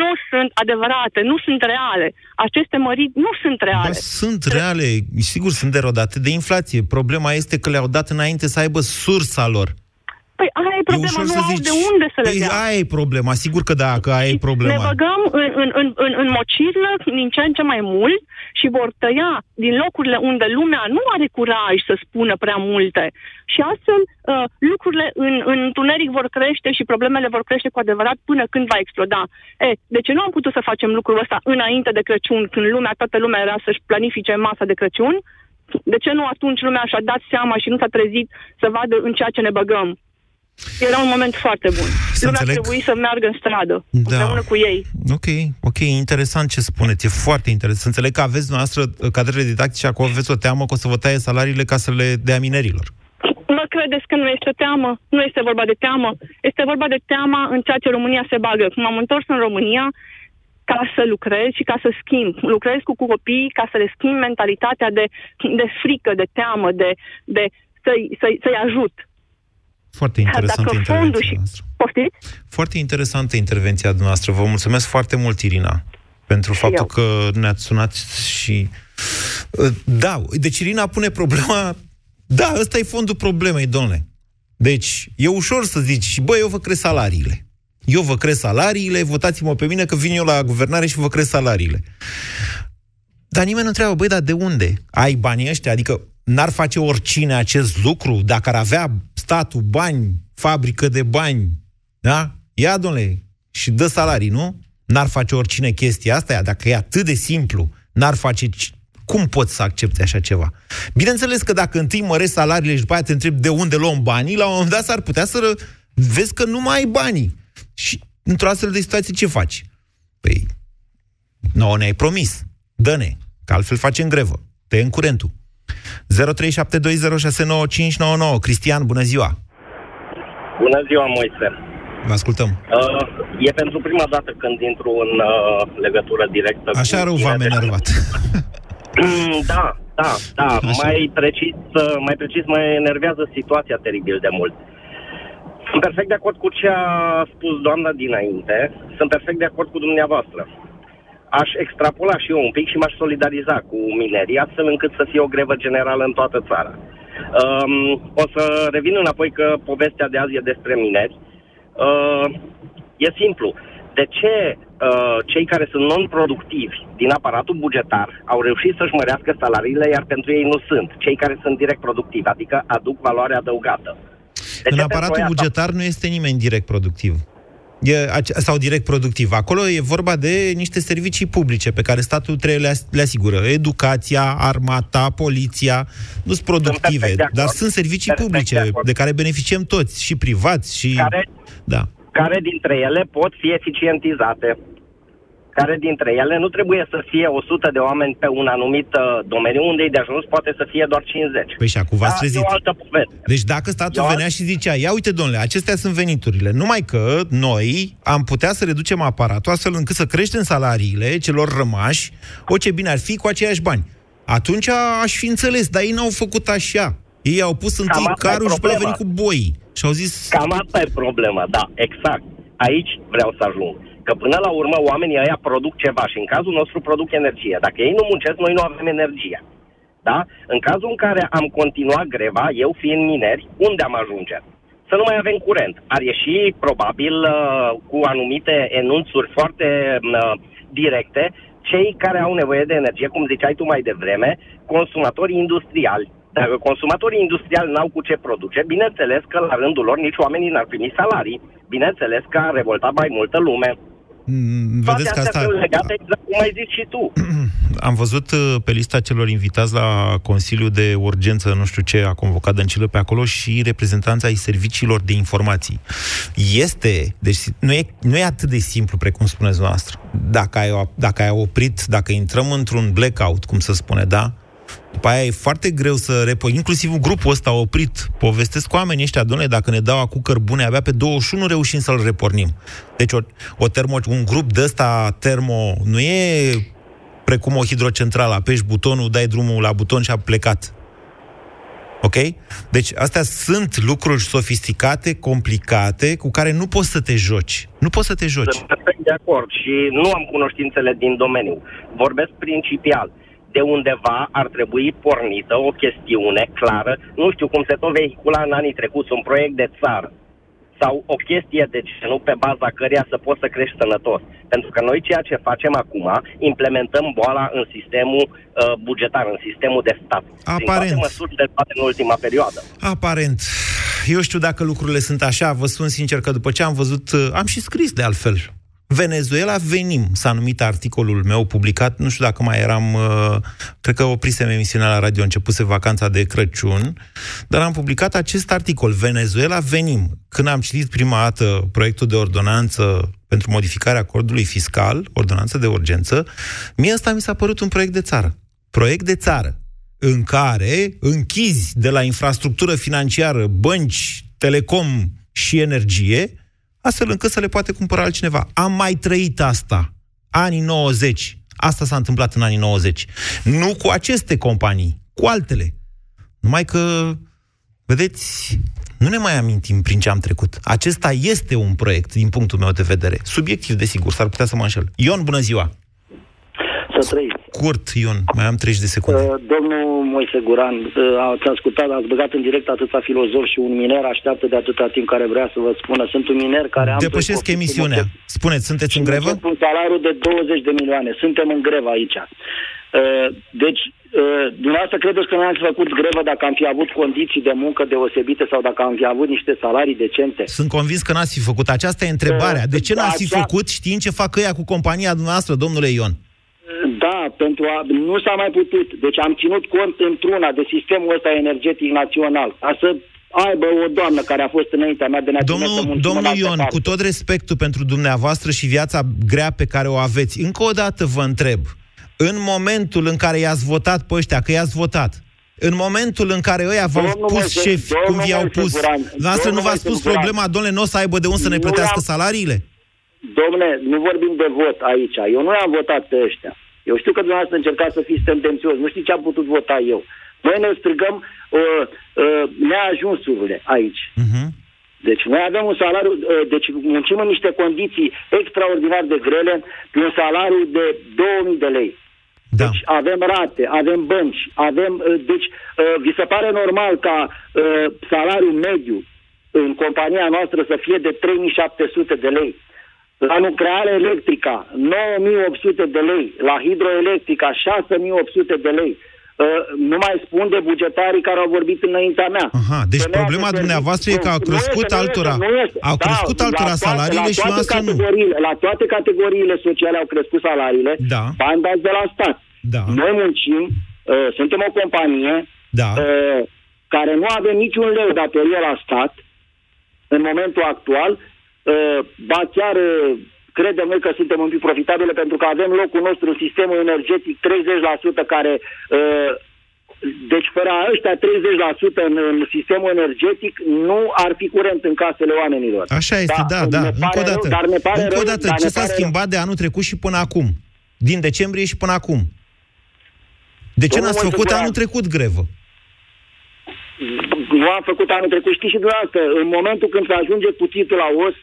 nu sunt adevărate, nu sunt reale. Aceste măriri nu sunt reale. Bă, sunt reale, sigur sunt derodate de inflație. Problema este că le-au dat înainte să aibă sursa lor. Păi aia e problema, ușor nu să au zici, de unde să le Păi dea. aia e problema, sigur că da, că aia e Ne problema. băgăm în, în, în, în, în mocirlă din ce în ce mai mult și vor tăia din locurile unde lumea nu are curaj să spună prea multe. Și astfel uh, lucrurile în, în întuneric vor crește și problemele vor crește cu adevărat până când va exploda. E, de ce nu am putut să facem lucrul ăsta înainte de Crăciun, când lumea, toată lumea era să-și planifice masa de Crăciun? De ce nu atunci lumea și-a dat seama și nu s-a trezit să vadă în ceea ce ne băgăm? Era un moment foarte bun. Să Lumea înțeleg. trebuie să meargă în stradă, Da. împreună cu ei. Ok, ok, interesant ce spuneți, e foarte interesant. Să înțeleg că aveți noastră cadrele didactice, acolo aveți o teamă că o să vă taie salariile ca să le dea minerilor. Mă credeți că nu este teamă? Nu este vorba de teamă. Este vorba de teama în ceea ce România se bagă. Când m-am întors în România ca să lucrez și ca să schimb. Lucrez cu copii ca să le schimb mentalitatea de, de frică, de teamă, de, de să-i, să-i, să-i ajut. Foarte interesantă Dacă intervenția fondul și... noastră. Poftiți? Foarte interesantă intervenția noastră. Vă mulțumesc foarte mult, Irina, pentru faptul eu. că ne-ați sunat și... Da, deci Irina pune problema... Da, ăsta e fondul problemei, domnule. Deci, e ușor să zici, băi, eu vă cresc salariile. Eu vă cresc salariile, votați-mă pe mine că vin eu la guvernare și vă cresc salariile. Dar nimeni nu întreabă, băi, dar de unde ai banii ăștia? Adică n-ar face oricine acest lucru dacă ar avea statul bani, fabrică de bani, da? Ia, domnule, și dă salarii, nu? N-ar face oricine chestia asta, dacă e atât de simplu, n-ar face... ci- Cum poți să accepte așa ceva? Bineînțeles că dacă întâi mărești salariile și după aia te întrebi de unde luăm banii, la un moment dat s-ar putea să ră... vezi că nu mai ai banii. Și într-o astfel de situație ce faci? Păi, nouă ne-ai promis. Dă-ne, că altfel facem grevă. Te în curentul. 0372069599. Cristian, bună ziua! Bună ziua, Moise. Vă ascultăm. Uh, e pentru prima dată când intru în uh, legătură directă Așa cu rău tine v-am de- enervat. Mm, (laughs) Da, da, da. Așa. Mai precis, uh, mai precis mă enervează situația teribil de mult. Sunt perfect de acord cu ce a spus doamna dinainte. Sunt perfect de acord cu dumneavoastră. Aș extrapola și eu un pic și m-aș solidariza cu minerii, astfel încât să fie o grevă generală în toată țara. Um, o să revin înapoi că povestea de azi e despre mineri. Uh, e simplu. De ce uh, cei care sunt non-productivi din aparatul bugetar au reușit să-și mărească salariile, iar pentru ei nu sunt? Cei care sunt direct productivi, adică aduc valoare adăugată. De În ce aparatul pentru aia bugetar nu este nimeni direct productiv. E, ace- sau direct productiv. Acolo e vorba de niște servicii publice pe care statul trebuie le, as- le asigură. Educația, armata, poliția, nu sunt productive, perfect de acord. dar sunt servicii Perfect de publice acord. de care beneficiem toți, și privați, și... Care, Da. care dintre ele pot fi eficientizate? Care dintre ele nu trebuie să fie 100 de oameni pe un anumit uh, domeniu, unde e de ajuns poate să fie doar 50. Păi și acum v-ați Da, trezit. E o altă poveste. Deci dacă statul venea și zicea, ia uite, domnule, acestea sunt veniturile, numai că noi am putea să reducem aparatul astfel încât să creștem salariile celor rămași, o ce bine ar fi cu aceiași bani. Atunci aș fi înțeles, dar ei n-au făcut așa. Ei au pus întâi asta e carul și pe problema. venit cu boii. Și au zis... Cam asta e problema, da, exact. Aici vreau să ajung. Că până la urmă oamenii ăia produc ceva și în cazul nostru produc energie. Dacă ei nu muncesc, noi nu avem energie. Da? În cazul în care am continuat greva, eu fiind mineri, unde am ajunge? Să nu mai avem curent. Ar ieși probabil uh, cu anumite enunțuri foarte uh, directe cei care au nevoie de energie, cum ziceai tu mai devreme, consumatorii industriali. Dacă consumatorii industriali n-au cu ce produce, bineînțeles că la rândul lor nici oamenii n-ar primi salarii. Bineînțeles că a revoltat mai multă lume. Mm, Toate Vedeți că astea asta... sunt legate exact cum ai zis și tu. (clears throat) Am văzut uh, pe lista celor invitați la Consiliul de Urgență, nu știu ce a convocat Dăncilă pe acolo, și reprezentanța ai serviciilor de informații. Este, deci nu e, nu e atât de simplu precum spuneți noastră. Dacă ai, dacă ai oprit, dacă intrăm într-un blackout, cum se spune, da? După aia e foarte greu să repo... Inclusiv grupul ăsta a oprit. Povestesc cu oamenii ăștia, domnule, dacă ne dau acum cărbune, abia pe 21 reușim să-l repornim. Deci o, o termo, un grup de ăsta termo nu e precum o hidrocentrală. Apeși butonul, dai drumul la buton și a plecat. Ok? Deci astea sunt lucruri sofisticate, complicate, cu care nu poți să te joci. Nu poți să te joci. Sunt perfect de acord și nu am cunoștințele din domeniu. Vorbesc principial. De undeva ar trebui pornită o chestiune clară, nu știu cum se tot vehicula în anii trecuți, un proiect de țară sau o chestie de genul pe baza căreia să poți să crești sănătos. Pentru că noi ceea ce facem acum, implementăm boala în sistemul uh, bugetar, în sistemul de stat. Aparent. Din toate măsurile luate în ultima perioadă. Aparent. Eu știu dacă lucrurile sunt așa, vă spun sincer că după ce am văzut, uh, am și scris de altfel, Venezuela venim, s-a numit articolul meu publicat, nu știu dacă mai eram, uh, cred că oprisem emisiunea la radio, începuse vacanța de Crăciun, dar am publicat acest articol, Venezuela venim. Când am citit prima dată proiectul de ordonanță pentru modificarea acordului fiscal, ordonanță de urgență, mie ăsta mi s-a părut un proiect de țară. Proiect de țară în care închizi de la infrastructură financiară, bănci, telecom și energie, astfel încât să le poate cumpăra altcineva. Am mai trăit asta. Anii 90. Asta s-a întâmplat în anii 90. Nu cu aceste companii, cu altele. Numai că, vedeți, nu ne mai amintim prin ce am trecut. Acesta este un proiect, din punctul meu de vedere. Subiectiv, desigur, s-ar putea să mă înșel. Ion, bună ziua! Să trăiți. Scurt, Ion, mai am 30 de secunde. Uh, domnul Moise Guran, uh, ați ascultat, ați băgat în direct atâția filozofi și un miner așteaptă de atâta timp care vrea să vă spună. Sunt un miner care am... Depășesc emisiunea. Spuneți, sunteți în grevă? Un salariu de 20 de milioane. Suntem în grevă aici. Uh, deci, uh, dumneavoastră credeți că noi am fi făcut grevă dacă am fi avut condiții de muncă deosebite sau dacă am fi avut niște salarii decente? Sunt convins că n-ați fi făcut. Aceasta e întrebarea. De ce n-ați fi Acea- făcut știind ce fac ăia cu compania dumneavoastră, domnule Ion? Da, pentru a, nu s-a mai putut. Deci am ținut cont într-una de sistemul ăsta energetic național. Ca să aibă o doamnă care a fost înaintea mea de ne Domnul, domnul Ion, cu tot respectul pentru dumneavoastră și viața grea pe care o aveți, încă o dată vă întreb, în momentul în care i-ați votat pe ăștia, că i-ați votat, în momentul în care ăia v-au Domnul pus Moise- șefi, cum domnul vi-au Moise pus, Guran, noastră nu domnul v-ați Moise pus Guran. problema, domnule, nu o să aibă de unde să ne Nu plătească am- salariile? Domnule, nu vorbim de vot aici. Eu nu i-am votat pe ăștia. Eu știu că dumneavoastră încercați să fiți tendențios. Nu știu ce am putut vota eu. Noi ne strigăm uh, uh, neajunsurile aici. Deci noi avem un salariu, uh, deci muncim în niște condiții extraordinar de grele, pe un salariu de 2000 de lei. Da. Deci avem rate, avem bănci, avem... uh, Deci uh, vi se pare normal ca uh, salariul mediu în compania noastră să fie de 3700 de lei? La nucleară electrica, 9800 de lei. La hidroelectrica, 6800 de lei. Uh, nu mai spun de bugetarii care au vorbit înaintea mea. Aha, deci Femeia problema de serviciu- dumneavoastră e că au Nu crescut este, nu altora. este, nu este. Au crescut altora la toate- salariile la și toate noastră nu. categoriile, La toate categoriile sociale au crescut salariile, Da. bani dați de la stat. Da. Noi muncim, uh, suntem o companie Da. uh, care nu avem niciun leu datorie la stat în momentul actual, uh, ba chiar uh, credem noi că suntem un pic profitabile pentru că avem locul nostru în sistemul energetic 30% care uh, deci fără ăștia 30% în, în sistemul energetic nu ar fi curent în casele oamenilor. Așa este, da, da. ne Încă pare o dată. Rău, dar ne pare Încă o rău, dată, dar ce ne s-a pare rău. schimbat de anul trecut și până acum? Din decembrie și până acum? De ce Domnul n-ați Moise făcut Guran. anul trecut grevă? nu am făcut anul trecut, știți și dumneavoastră, în momentul când se ajunge cuțitul la os,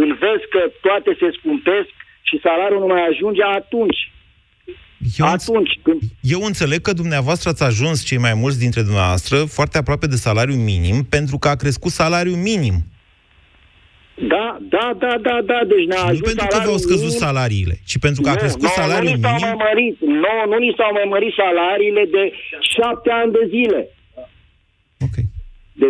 când vezi că toate se scumpesc și salariul nu mai ajunge, atunci eu, Atunci, când... eu înțeleg că dumneavoastră ați ajuns, cei mai mulți dintre dumneavoastră, foarte aproape de salariu minim, pentru că a crescut salariul minim. Da, da, da, da, da, deci ne-a Nu pentru că v-au scăzut minim. salariile, ci pentru că a Nu, crescut nu, salariul nu ni s-au minim. mai mărit, nu, nu ni s-au mai mărit salariile de șapte ani de zile. Ok.